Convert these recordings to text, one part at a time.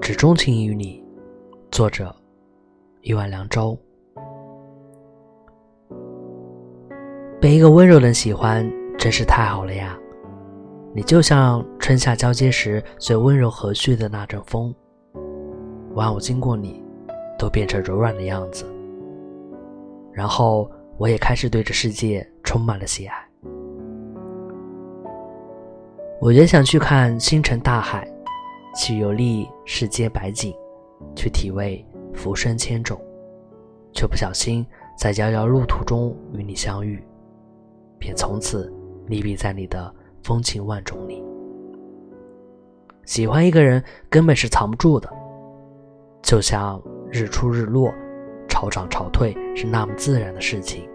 只钟情于你。作者：一碗凉粥。被一个温柔人喜欢，真是太好了呀！你就像春夏交接时最温柔和煦的那阵风，万物经过你，都变成柔软的样子。然后，我也开始对这世界充满了喜爱。我也想去看星辰大海，去游历世间百景，去体味浮生千种，却不小心在遥遥路途中与你相遇，便从此溺毙在你的风情万种里。喜欢一个人根本是藏不住的，就像日出日落、潮涨潮退是那么自然的事情。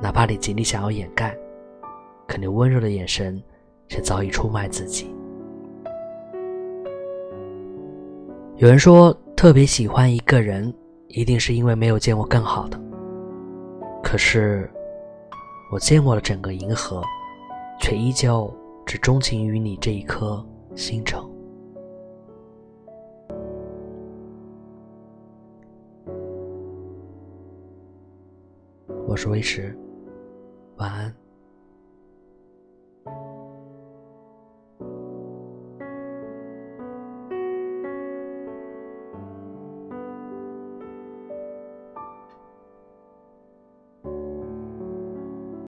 哪怕你极力想要掩盖，可你温柔的眼神。却早已出卖自己。有人说，特别喜欢一个人，一定是因为没有见过更好的。可是，我见过了整个银河，却依旧只钟情于你这一颗星辰。我是魏石。